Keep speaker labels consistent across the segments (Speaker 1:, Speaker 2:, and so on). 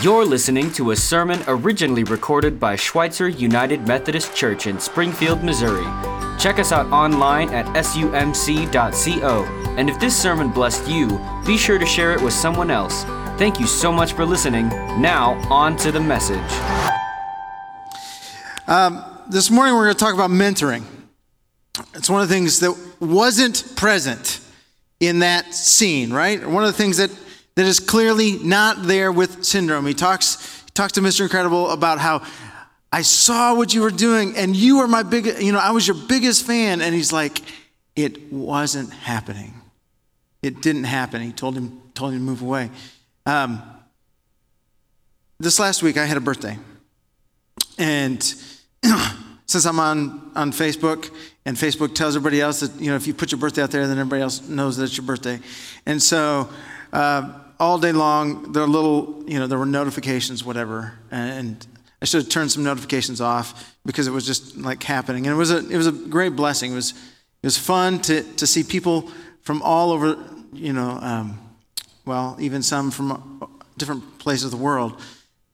Speaker 1: You're listening to a sermon originally recorded by Schweitzer United Methodist Church in Springfield, Missouri. Check us out online at sumc.co. And if this sermon blessed you, be sure to share it with someone else. Thank you so much for listening. Now, on to the message.
Speaker 2: Um, this morning, we're going to talk about mentoring. It's one of the things that wasn't present in that scene, right? One of the things that, that is clearly not there with Syndrome. He talks, he talks to Mr. Incredible about how I saw what you were doing and you were my big, you know, I was your biggest fan. And he's like, it wasn't happening. It didn't happen. He told him, told him to move away. Um, this last week, I had a birthday. And since I'm on, on Facebook, and Facebook tells everybody else that, you know, if you put your birthday out there, then everybody else knows that it's your birthday. And so uh, all day long, there were little, you know, there were notifications, whatever. And I should have turned some notifications off because it was just like happening. And it was a, it was a great blessing. It was, it was fun to, to see people from all over, you know, um, well, even some from different places of the world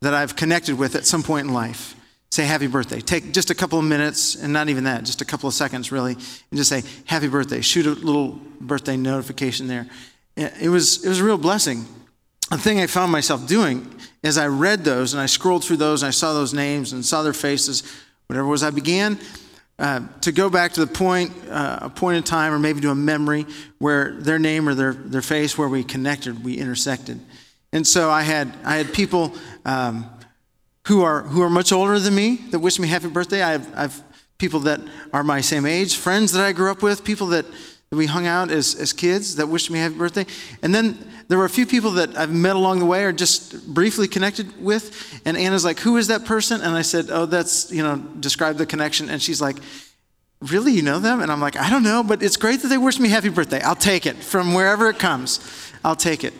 Speaker 2: that I've connected with at some point in life say happy birthday. Take just a couple of minutes, and not even that, just a couple of seconds really, and just say happy birthday. Shoot a little birthday notification there. It was, it was a real blessing. The thing I found myself doing as I read those and I scrolled through those and I saw those names and saw their faces, whatever it was, I began uh, to go back to the point, uh, a point in time, or maybe to a memory where their name or their, their face, where we connected, we intersected. And so I had, I had people um, who are, who are much older than me that wish me happy birthday. I have, I have people that are my same age, friends that I grew up with, people that, that we hung out as, as kids that wished me happy birthday. And then there were a few people that I've met along the way or just briefly connected with. And Anna's like, Who is that person? And I said, Oh, that's, you know, describe the connection. And she's like, Really, you know them? And I'm like, I don't know, but it's great that they wish me happy birthday. I'll take it from wherever it comes. I'll take it.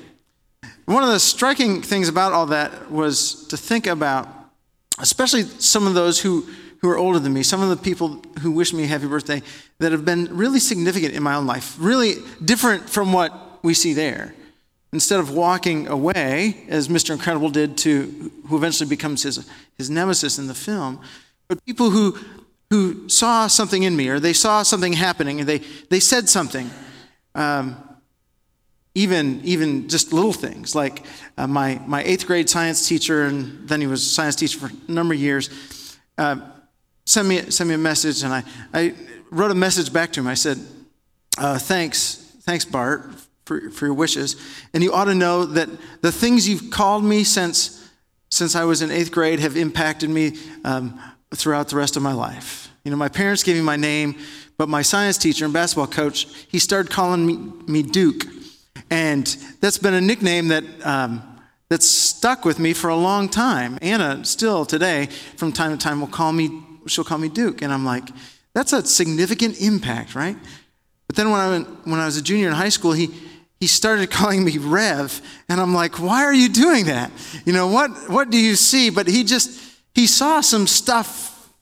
Speaker 2: One of the striking things about all that was to think about, especially some of those who, who are older than me, some of the people who wish me a happy birthday that have been really significant in my own life, really different from what we see there. Instead of walking away, as Mr. Incredible did to who eventually becomes his, his nemesis in the film, but people who, who saw something in me or they saw something happening and they, they said something. Um, even even just little things like uh, my my eighth grade science teacher and then he was science teacher for a number of years uh, sent me sent me a message and I I wrote a message back to him. I said uh, thanks thanks Bart for, for your wishes. And you ought to know that the things you've called me since since I was in eighth grade have impacted me um, throughout the rest of my life. You know my parents gave me my name but my science teacher and basketball coach he started calling me, me Duke. And that's been a nickname that, um, that's stuck with me for a long time. Anna, still today, from time to time, will call me, she'll call me Duke. And I'm like, that's a significant impact, right? But then when I, went, when I was a junior in high school, he, he started calling me Rev. And I'm like, why are you doing that? You know, what, what do you see? But he just, he saw some stuff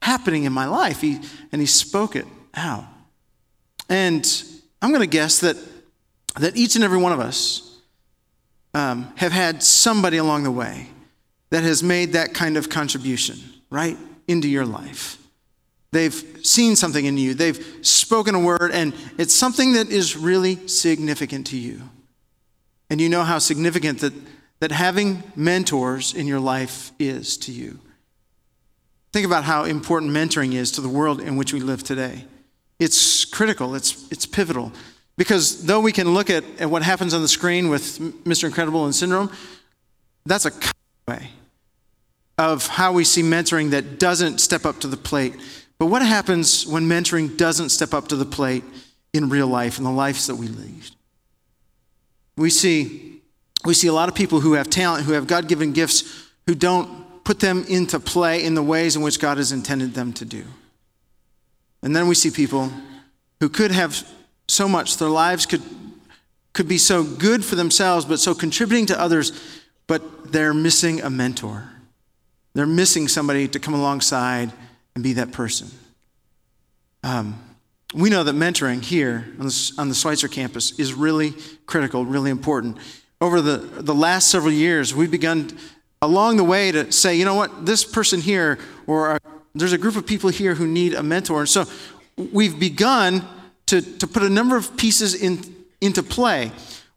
Speaker 2: happening in my life. He, and he spoke it out. And I'm going to guess that that each and every one of us um, have had somebody along the way that has made that kind of contribution, right, into your life. They've seen something in you, they've spoken a word, and it's something that is really significant to you. And you know how significant that, that having mentors in your life is to you. Think about how important mentoring is to the world in which we live today. It's critical, it's, it's pivotal. Because though we can look at, at what happens on the screen with Mr. Incredible and Syndrome, that's a way of how we see mentoring that doesn't step up to the plate. But what happens when mentoring doesn't step up to the plate in real life, in the lives that we lead? We see, we see a lot of people who have talent, who have God given gifts, who don't put them into play in the ways in which God has intended them to do. And then we see people who could have so much. Their lives could, could be so good for themselves, but so contributing to others, but they're missing a mentor. They're missing somebody to come alongside and be that person. Um, we know that mentoring here on the, on the Schweitzer campus is really critical, really important. over the, the last several years, we've begun along the way to say, you know what, this person here, or there's a group of people here who need a mentor. And so we've begun to, to put a number of pieces in, into play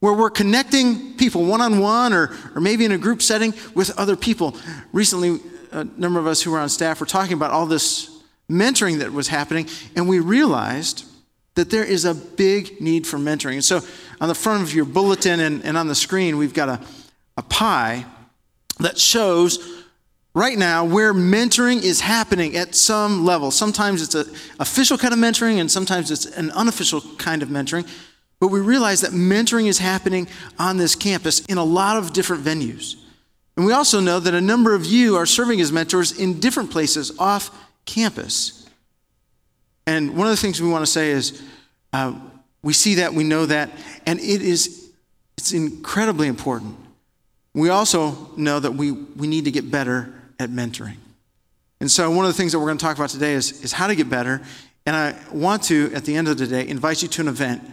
Speaker 2: where we're connecting people one on one or, maybe in a group setting with other people. Recently, a number of us who were on staff were talking about all this mentoring that was happening, and we realized that there is a big need for mentoring. And so on the front of your bulletin and, and on the screen, we've got a, a pie that shows right now where mentoring is happening at some level. Sometimes it's an official kind of mentoring, and sometimes it's an unofficial kind of mentoring. But we realize that mentoring is happening on this campus in a lot of different venues. And we also know that a number of you are serving as mentors in different places off campus. And one of the things we want to say is uh, we see that, we know that, and it is it's incredibly important. We also know that we, we need to get better at mentoring. And so one of the things that we're going to talk about today is, is how to get better. And I want to, at the end of the day, invite you to an event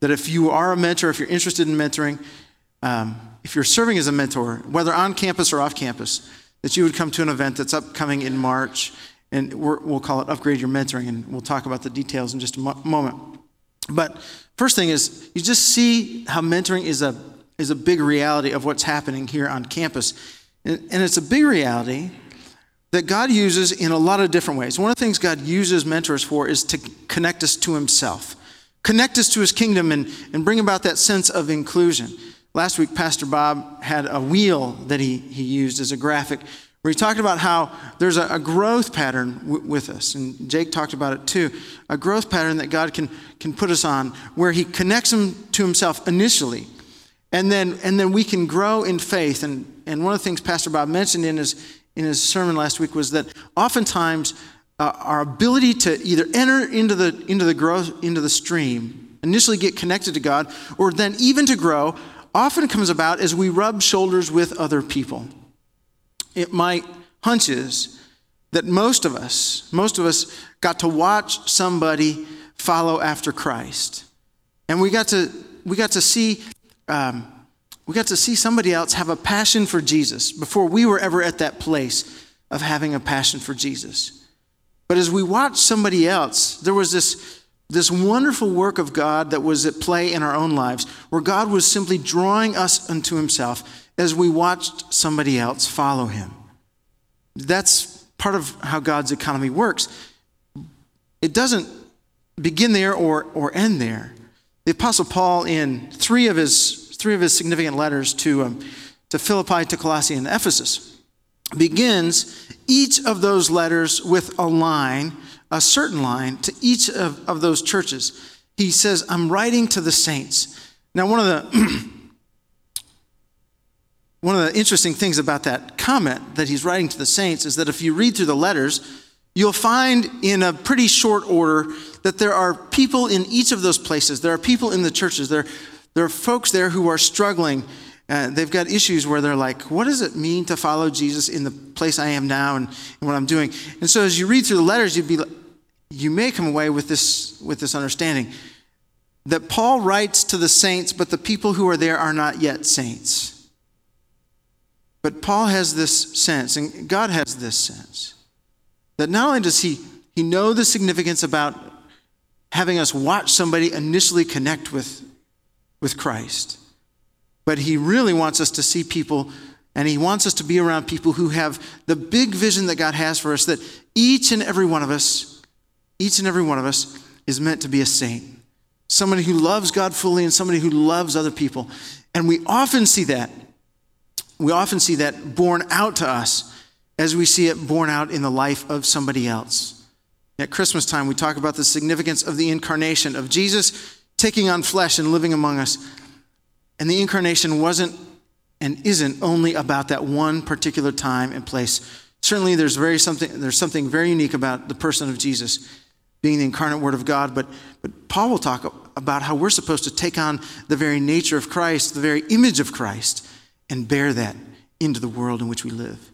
Speaker 2: that if you are a mentor, if you're interested in mentoring, um, if you're serving as a mentor, whether on campus or off campus, that you would come to an event that's upcoming in March, and we will call it Upgrade Your Mentoring, and we'll talk about the details in just a mo- moment. But first thing is, you just see how mentoring is a, is a big reality of what's happening here on campus. And, and it's a big reality that God uses in a lot of different ways. One of the things God uses mentors for is to connect us to Himself, connect us to His kingdom, and, and bring about that sense of inclusion. Last week, Pastor Bob had a wheel that he, he used as a graphic where he talked about how there's a, a growth pattern w- with us. And Jake talked about it too a growth pattern that God can, can put us on where he connects him to himself initially. And then, and then we can grow in faith. And, and one of the things Pastor Bob mentioned in his, in his sermon last week was that oftentimes uh, our ability to either enter into the, into the growth, into the stream, initially get connected to God, or then even to grow, often comes about as we rub shoulders with other people. It, my hunch is that most of us, most of us got to watch somebody follow after Christ. And we got to, we got to see, um, we got to see somebody else have a passion for Jesus before we were ever at that place of having a passion for Jesus. But as we watched somebody else, there was this, this wonderful work of God that was at play in our own lives, where God was simply drawing us unto Himself as we watched somebody else follow Him. That's part of how God's economy works. It doesn't begin there or, or end there. The Apostle Paul, in three of his, three of his significant letters to, um, to Philippi, to Colossae, and Ephesus, begins each of those letters with a line, a certain line, to each of, of those churches. He says, I'm writing to the saints. Now, one of the one of the interesting things about that comment that he's writing to the saints is that if you read through the letters, you'll find in a pretty short order that there are people in each of those places. There are people in the churches. There, there are folks there who are struggling. Uh, they've got issues where they're like, what does it mean to follow Jesus in the place I am now and, and what I'm doing? And so as you read through the letters, you'd be, you may come away with this, with this understanding that Paul writes to the saints, but the people who are there are not yet saints. But Paul has this sense, and God has this sense, that not only does he, he know the significance about having us watch somebody initially connect with, with Christ, but he really wants us to see people and he wants us to be around people who have the big vision that God has for us that each and every one of us, each and every one of us is meant to be a saint. Somebody who loves God fully and somebody who loves other people. And we often see that we often see that borne out to us as we see it borne out in the life of somebody else. At Christmas time, we talk about the significance of the incarnation, of Jesus taking on flesh and living among us. And the incarnation wasn't and isn't only about that one particular time and place. Certainly, there's, very something, there's something very unique about the person of Jesus being the incarnate Word of God, but, but Paul will talk about how we're supposed to take on the very nature of Christ, the very image of Christ and bear that into the world in which we live.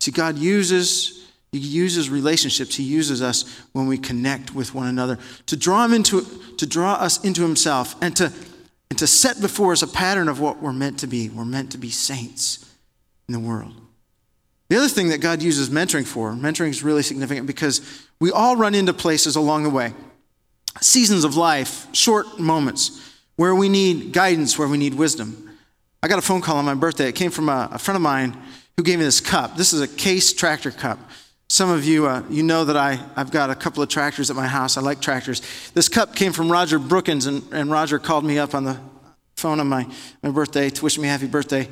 Speaker 2: See, God uses, He uses relationships. He uses us when we connect with one another to draw him into to draw us into himself and to and to set before us a pattern of what we're meant to be. We're meant to be saints in the world. The other thing that God uses mentoring for, mentoring is really significant because we all run into places along the way, seasons of life, short moments where we need guidance, where we need wisdom. I got a phone call on my birthday. It came from a, a friend of mine who gave me this cup. This is a case tractor cup. Some of you, uh, you know that I, I've got a couple of tractors at my house. I like tractors. This cup came from Roger Brookins, and, and Roger called me up on the phone on my, my birthday to wish me happy birthday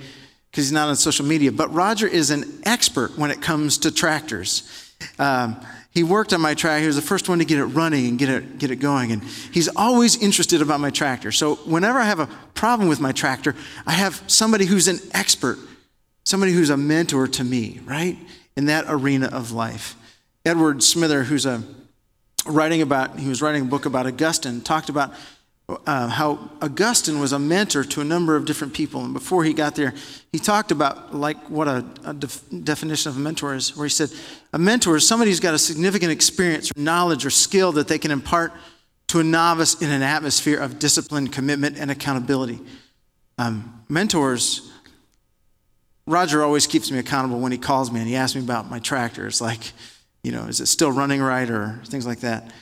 Speaker 2: because he's not on social media. But Roger is an expert when it comes to tractors. Um, he worked on my tractor. He was the first one to get it running and get it, get it going. And he's always interested about my tractor. So whenever I have a problem with my tractor, I have somebody who's an expert, somebody who's a mentor to me, right? In that arena of life. Edward Smither, who's a writing about, he was writing a book about Augustine, talked about uh, how Augustine was a mentor to a number of different people. And before he got there, he talked about like what a, a def- definition of a mentor is, where he said, a mentor is somebody who's got a significant experience or knowledge or skill that they can impart to a novice in an atmosphere of discipline, commitment, and accountability. Um, mentors, Roger always keeps me accountable when he calls me and he asks me about my tractor. It's like, you know, is it still running right or things like that.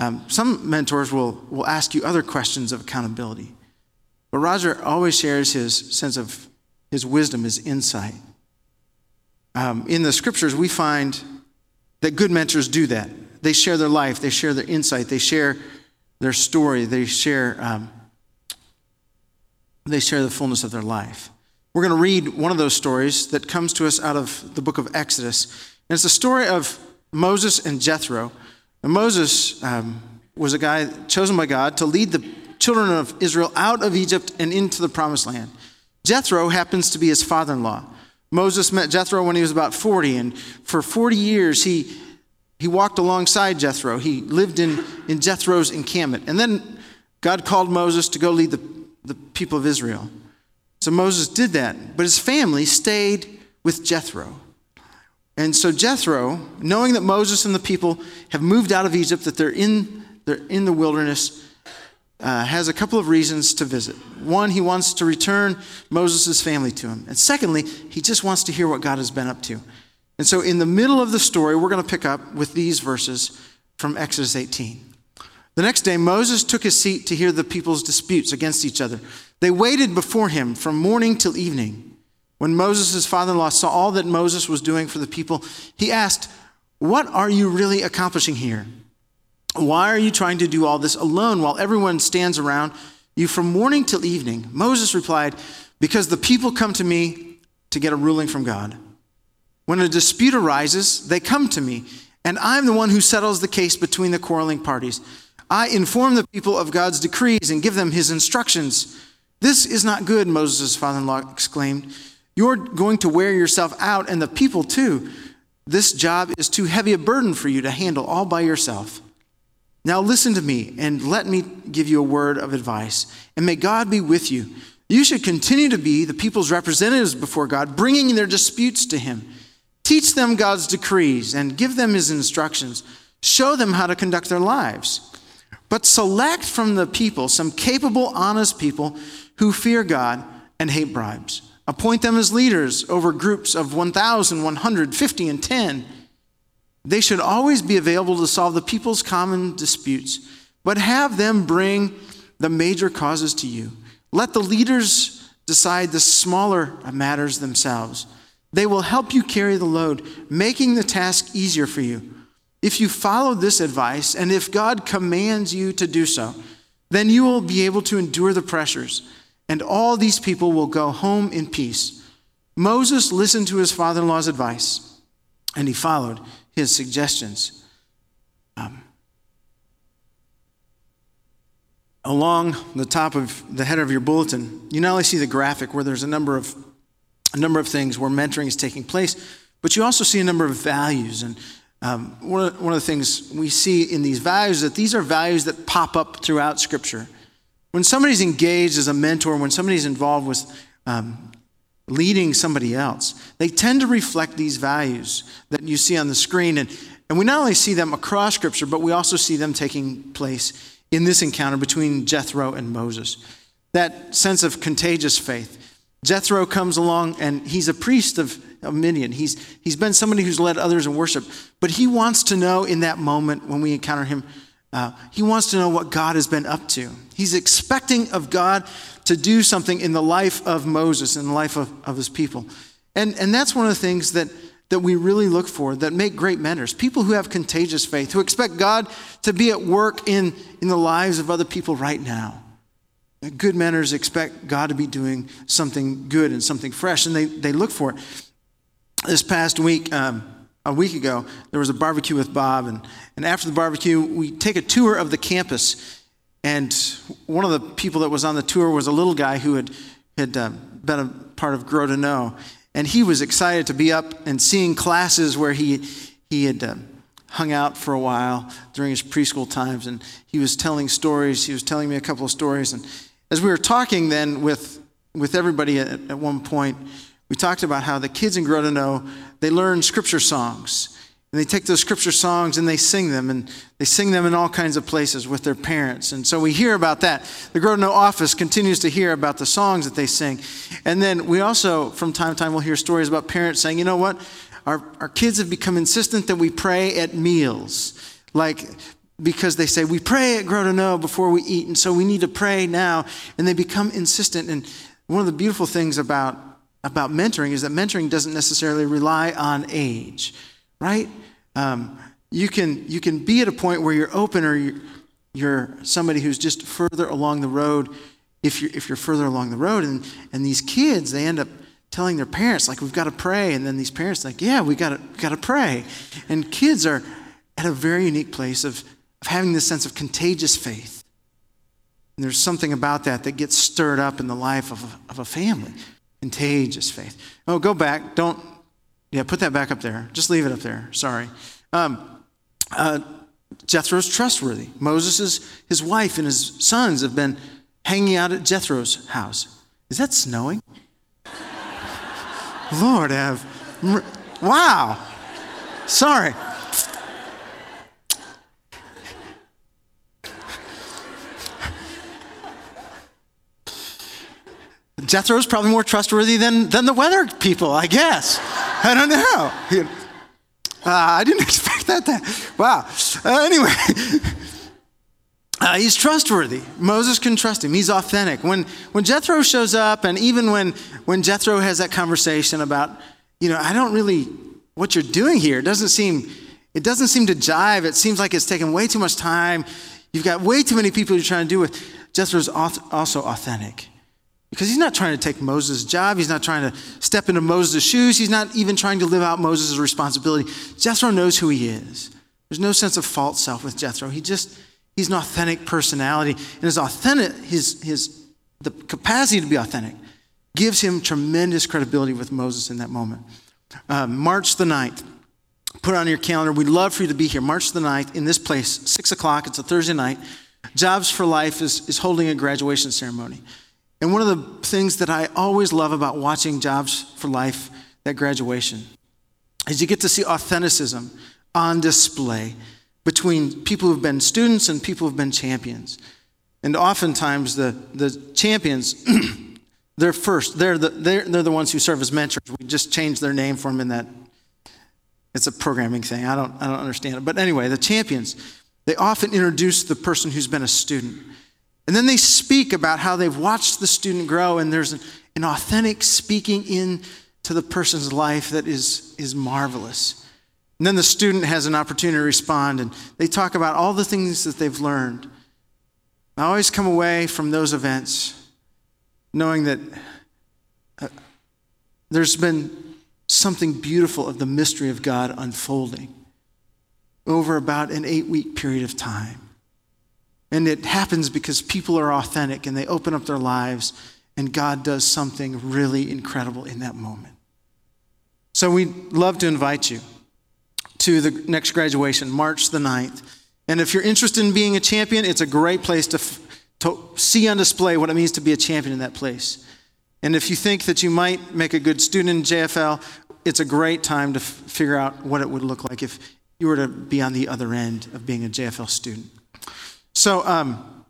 Speaker 2: Um, some mentors will, will ask you other questions of accountability. But Roger always shares his sense of his wisdom, his insight. Um, in the scriptures, we find that good mentors do that. They share their life, they share their insight, they share their story, they share, um, they share the fullness of their life. We're going to read one of those stories that comes to us out of the book of Exodus. And it's the story of Moses and Jethro. And Moses um, was a guy chosen by God to lead the children of Israel out of Egypt and into the promised land. Jethro happens to be his father in law. Moses met Jethro when he was about 40, and for 40 years he, he walked alongside Jethro. He lived in, in Jethro's encampment. And then God called Moses to go lead the, the people of Israel. So Moses did that, but his family stayed with Jethro. And so Jethro, knowing that Moses and the people have moved out of Egypt, that they're in, they're in the wilderness, uh, has a couple of reasons to visit. One, he wants to return Moses' family to him. And secondly, he just wants to hear what God has been up to. And so, in the middle of the story, we're going to pick up with these verses from Exodus 18. The next day, Moses took his seat to hear the people's disputes against each other. They waited before him from morning till evening. When Moses' father in law saw all that Moses was doing for the people, he asked, What are you really accomplishing here? Why are you trying to do all this alone while everyone stands around you from morning till evening? Moses replied, Because the people come to me to get a ruling from God. When a dispute arises, they come to me, and I'm the one who settles the case between the quarreling parties. I inform the people of God's decrees and give them his instructions. This is not good, Moses' father in law exclaimed. You're going to wear yourself out, and the people too. This job is too heavy a burden for you to handle all by yourself. Now listen to me and let me give you a word of advice, and may God be with you. You should continue to be the people's representatives before God, bringing their disputes to Him. Teach them God's decrees and give them His instructions. Show them how to conduct their lives. But select from the people some capable, honest people who fear God and hate bribes. Appoint them as leaders over groups of 1,000, 150, and 10. They should always be available to solve the people's common disputes, but have them bring the major causes to you. Let the leaders decide the smaller matters themselves. They will help you carry the load, making the task easier for you. If you follow this advice, and if God commands you to do so, then you will be able to endure the pressures and all these people will go home in peace. Moses listened to his father in law's advice, and he followed his suggestions. Um, along the top of the header of your bulletin, you not only see the graphic where there's a number of a number of things where mentoring is taking place, but you also see a number of values. And um, one, of, one of the things we see in these values is that these are values that pop up throughout Scripture. When somebody's engaged as a mentor, when somebody's involved with um, leading somebody else, they tend to reflect these values that you see on the screen. And, and we not only see them across Scripture, but we also see them taking place in this encounter between Jethro and Moses. that sense of contagious faith. Jethro comes along and he's a priest of, of Midian. He's, he's been somebody who's led others in worship, but he wants to know in that moment when we encounter him, uh, he wants to know what God has been up to. He's expecting of God to do something in the life of Moses, in the life of, of his people. And, and that's one of the things that, that we really look for that make great mentors people who have contagious faith, who expect God to be at work in, in the lives of other people right now. Good mentors expect God to be doing something good and something fresh, and they, they look for it. This past week, um, a week ago, there was a barbecue with Bob, and, and after the barbecue, we take a tour of the campus. And one of the people that was on the tour was a little guy who had, had uh, been a part of Grow to Know. And he was excited to be up and seeing classes where he, he had uh, hung out for a while during his preschool times. And he was telling stories. He was telling me a couple of stories. And as we were talking then with, with everybody at, at one point, we talked about how the kids in Know, they learn scripture songs. And they take those scripture songs and they sing them, and they sing them in all kinds of places with their parents. And so we hear about that. The Grow to office continues to hear about the songs that they sing. And then we also, from time to time, will hear stories about parents saying, you know what? Our, our kids have become insistent that we pray at meals. Like because they say, we pray at Grow to before we eat, and so we need to pray now. And they become insistent. And one of the beautiful things about, about mentoring is that mentoring doesn't necessarily rely on age, right? Um, you, can, you can be at a point where you're open or you're, you're somebody who's just further along the road if you're, if you're further along the road. And, and these kids, they end up telling their parents, like, we've got to pray. And then these parents, like, yeah, we got to, got to pray. And kids are at a very unique place of of having this sense of contagious faith. And there's something about that that gets stirred up in the life of a, of a family. Contagious faith. Oh, go back. Don't, yeah, put that back up there. Just leave it up there. Sorry. Um, uh, Jethro's trustworthy. Moses, his wife, and his sons have been hanging out at Jethro's house. Is that snowing? Lord have. Wow. Sorry. Jethro's probably more trustworthy than, than the weather people, I guess. I don't know. Uh, I didn't expect that. To, wow. Uh, anyway, uh, he's trustworthy. Moses can trust him. He's authentic. When, when Jethro shows up, and even when, when Jethro has that conversation about, you know, I don't really, what you're doing here it doesn't seem, it doesn't seem to jive. It seems like it's taking way too much time. You've got way too many people you're trying to do with. Jethro's also authentic. Because he's not trying to take Moses' job. He's not trying to step into Moses' shoes. He's not even trying to live out Moses' responsibility. Jethro knows who he is. There's no sense of false self with Jethro. He just, he's an authentic personality. And his authentic, his, his, the capacity to be authentic gives him tremendous credibility with Moses in that moment. Uh, March the 9th. Put on your calendar. We'd love for you to be here. March the 9th in this place, 6 o'clock. It's a Thursday night. Jobs for Life is, is holding a graduation ceremony. And one of the things that I always love about watching Jobs for Life, that graduation, is you get to see authenticism on display between people who've been students and people who've been champions. And oftentimes the, the champions, they're first. They're the, they're, they're the ones who serve as mentors. We just changed their name for them in that. It's a programming thing. I don't, I don't understand it. But anyway, the champions, they often introduce the person who's been a student. And then they speak about how they've watched the student grow, and there's an, an authentic speaking in to the person's life that is, is marvelous. And then the student has an opportunity to respond, and they talk about all the things that they've learned. I always come away from those events knowing that uh, there's been something beautiful of the mystery of God unfolding over about an eight week period of time. And it happens because people are authentic and they open up their lives, and God does something really incredible in that moment. So we'd love to invite you to the next graduation, March the 9th. And if you're interested in being a champion, it's a great place to, to see on display what it means to be a champion in that place. And if you think that you might make a good student in JFL, it's a great time to f- figure out what it would look like if you were to be on the other end of being a JFL student. So um,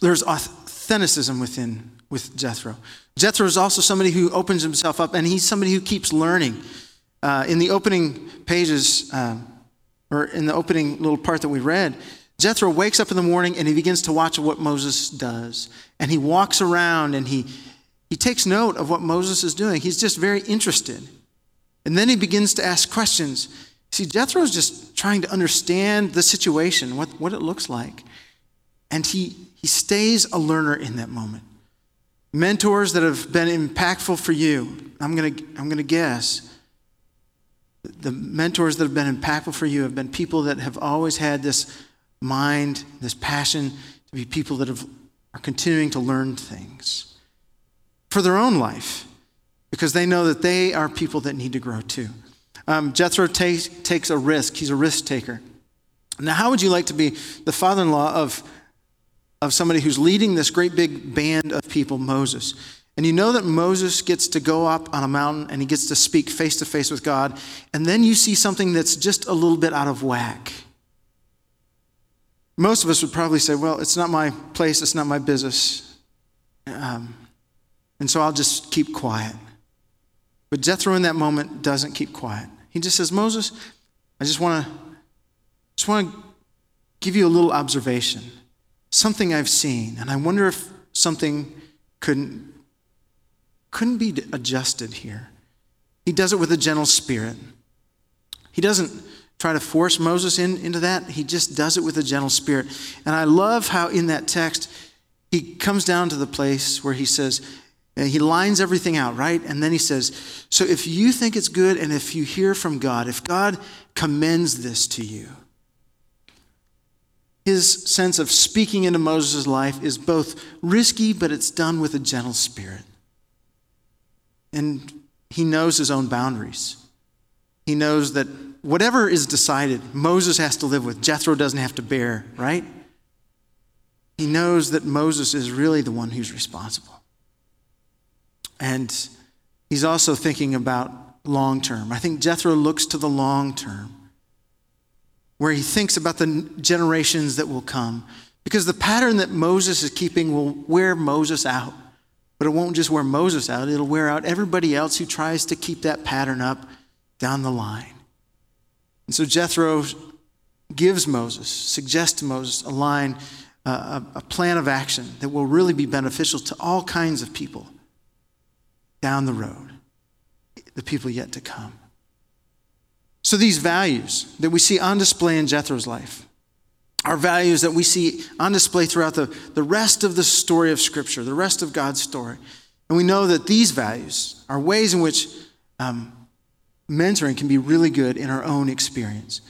Speaker 2: there's authenticism within with Jethro. Jethro is also somebody who opens himself up, and he's somebody who keeps learning. Uh, in the opening pages, uh, or in the opening little part that we read, Jethro wakes up in the morning and he begins to watch what Moses does. And he walks around and he, he takes note of what Moses is doing. He's just very interested. And then he begins to ask questions. See, Jethro is just trying to understand the situation, what, what it looks like. And he, he stays a learner in that moment. Mentors that have been impactful for you, I'm going to I'm going to guess. The mentors that have been impactful for you have been people that have always had this mind, this passion to be people that have, are continuing to learn things for their own life because they know that they are people that need to grow too. Um, Jethro takes, takes a risk, he's a risk taker. Now, how would you like to be the father in law of, of somebody who's leading this great big band of people, Moses? And you know that Moses gets to go up on a mountain and he gets to speak face to face with God, and then you see something that's just a little bit out of whack. Most of us would probably say, Well, it's not my place, it's not my business. Um, and so I'll just keep quiet. But Jethro in that moment doesn't keep quiet. He just says, Moses, I just want to just want to give you a little observation, something I've seen, and I wonder if something couldn't couldn't be adjusted here. He does it with a gentle spirit. He doesn't try to force Moses in, into that. He just does it with a gentle spirit. And I love how in that text, he comes down to the place where he says, he lines everything out, right? And then he says, So if you think it's good and if you hear from God, if God commends this to you, his sense of speaking into Moses' life is both risky, but it's done with a gentle spirit. And he knows his own boundaries. He knows that whatever is decided, Moses has to live with. Jethro doesn't have to bear, right? He knows that Moses is really the one who's responsible. And he's also thinking about long term. I think Jethro looks to the long term, where he thinks about the generations that will come. Because the pattern that Moses is keeping will wear Moses out. But it won't just wear Moses out, it'll wear out everybody else who tries to keep that pattern up down the line. And so Jethro gives Moses, suggests to Moses a line, uh, a, a plan of action that will really be beneficial to all kinds of people down the road, the people yet to come. So these values that we see on display in Jethro's life are values that we see on display throughout the, the rest of the story of Scripture, the rest of God's story. And we know that these values are ways in which um, mentoring can be really good in our own experience.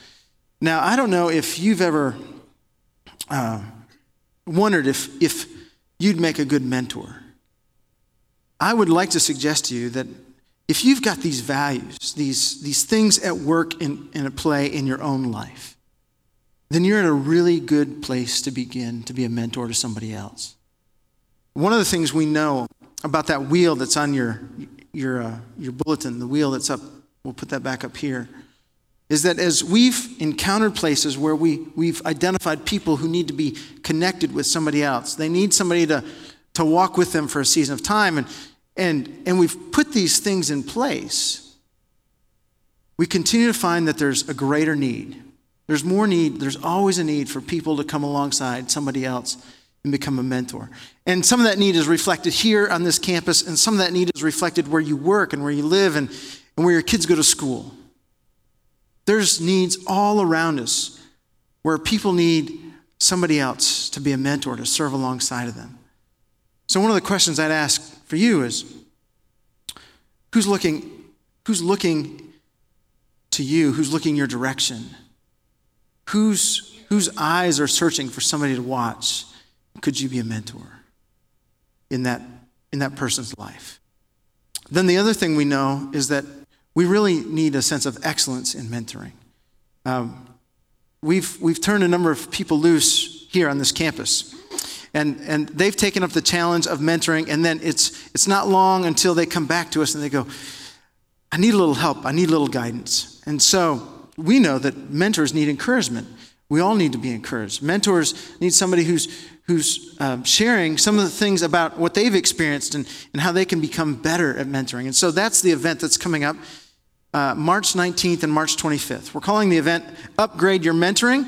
Speaker 2: Now, I don't know if you've ever uh, wondered if, if you'd make a good mentor. I would like to suggest to you that if you've got these values, these, these things at work and at play in your own life, then you're in a really good place to begin to be a mentor to somebody else. One of the things we know about that wheel that's on your, your, uh, your bulletin, the wheel that's up we'll put that back up here, is that as we've encountered places where we, we've identified people who need to be connected with somebody else, they need somebody to, to walk with them for a season of time, and, and, and we've put these things in place, we continue to find that there's a greater need. There's more need, there's always a need for people to come alongside somebody else and become a mentor. And some of that need is reflected here on this campus, and some of that need is reflected where you work and where you live and, and where your kids go to school. There's needs all around us where people need somebody else to be a mentor, to serve alongside of them. So one of the questions I'd ask for you is who's looking who's looking to you, who's looking your direction? Whose whose eyes are searching for somebody to watch? Could you be a mentor in that in that person's life? Then the other thing we know is that we really need a sense of excellence in mentoring. Um, we've, we've turned a number of people loose here on this campus. And, and they've taken up the challenge of mentoring, and then it's, it's not long until they come back to us and they go, I need a little help, I need a little guidance. And so we know that mentors need encouragement. We all need to be encouraged. Mentors need somebody who's, who's uh, sharing some of the things about what they've experienced and, and how they can become better at mentoring. And so that's the event that's coming up uh, March 19th and March 25th. We're calling the event Upgrade Your Mentoring.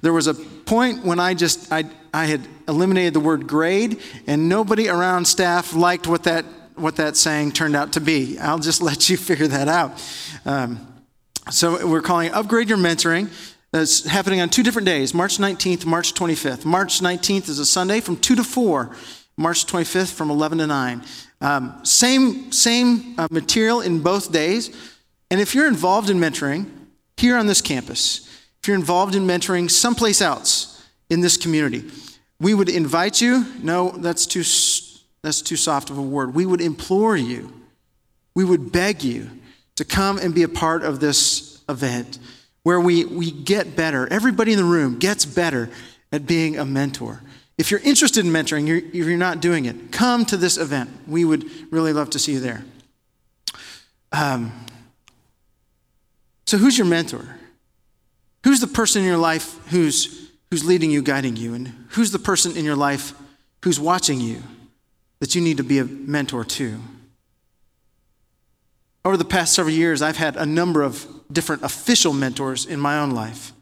Speaker 2: There was a point when I just, I, I had eliminated the word grade, and nobody around staff liked what that, what that saying turned out to be. I'll just let you figure that out. Um, so we're calling Upgrade Your Mentoring. That's happening on two different days March 19th, March 25th. March 19th is a Sunday from 2 to 4, March 25th from 11 to 9. Um, same same uh, material in both days. And if you're involved in mentoring here on this campus, if you're involved in mentoring someplace else in this community, we would invite you. No, that's too, that's too soft of a word. We would implore you, we would beg you to come and be a part of this event where we, we get better. Everybody in the room gets better at being a mentor. If you're interested in mentoring, you're, if you're not doing it, come to this event. We would really love to see you there. Um, so, who's your mentor? Who's the person in your life who's, who's leading you, guiding you? And who's the person in your life who's watching you that you need to be a mentor to? Over the past several years, I've had a number of different official mentors in my own life.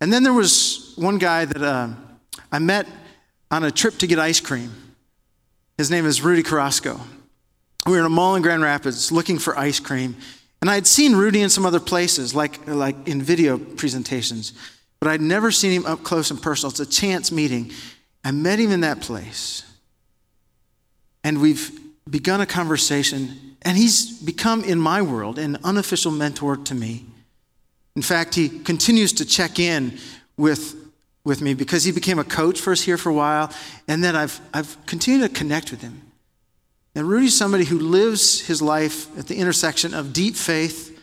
Speaker 2: And then there was one guy that uh, I met on a trip to get ice cream. His name is Rudy Carrasco. We were in a mall in Grand Rapids looking for ice cream. And I had seen Rudy in some other places, like, like in video presentations, but I'd never seen him up close and personal. It's a chance meeting. I met him in that place. And we've begun a conversation, and he's become, in my world, an unofficial mentor to me. In fact, he continues to check in with, with me because he became a coach for us here for a while, and then I've, I've continued to connect with him. And Rudy's somebody who lives his life at the intersection of deep faith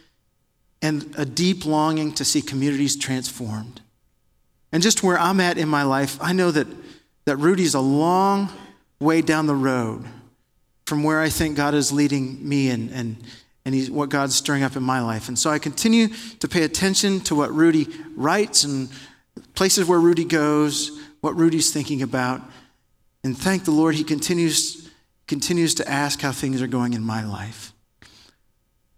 Speaker 2: and a deep longing to see communities transformed. And just where I'm at in my life, I know that, that Rudy's a long way down the road from where I think God is leading me and, and, and what God's stirring up in my life. And so I continue to pay attention to what Rudy writes and places where Rudy goes, what Rudy's thinking about. And thank the Lord, he continues, continues to ask how things are going in my life.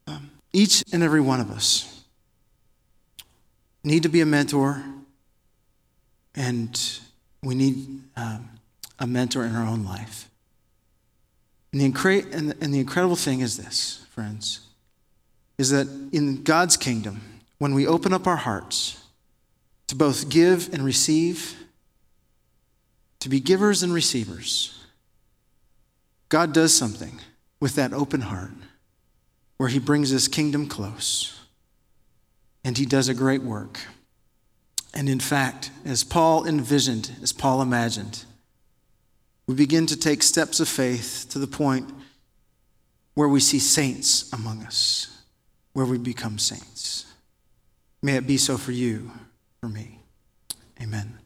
Speaker 2: Um, each and every one of us need to be a mentor, and we need um, a mentor in our own life. And the, incre- and, the, and the incredible thing is this, friends, is that in God's kingdom, when we open up our hearts to both give and receive, to be givers and receivers, God does something with that open heart where he brings his kingdom close and he does a great work. And in fact, as Paul envisioned, as Paul imagined, we begin to take steps of faith to the point where we see saints among us, where we become saints. May it be so for you, for me. Amen.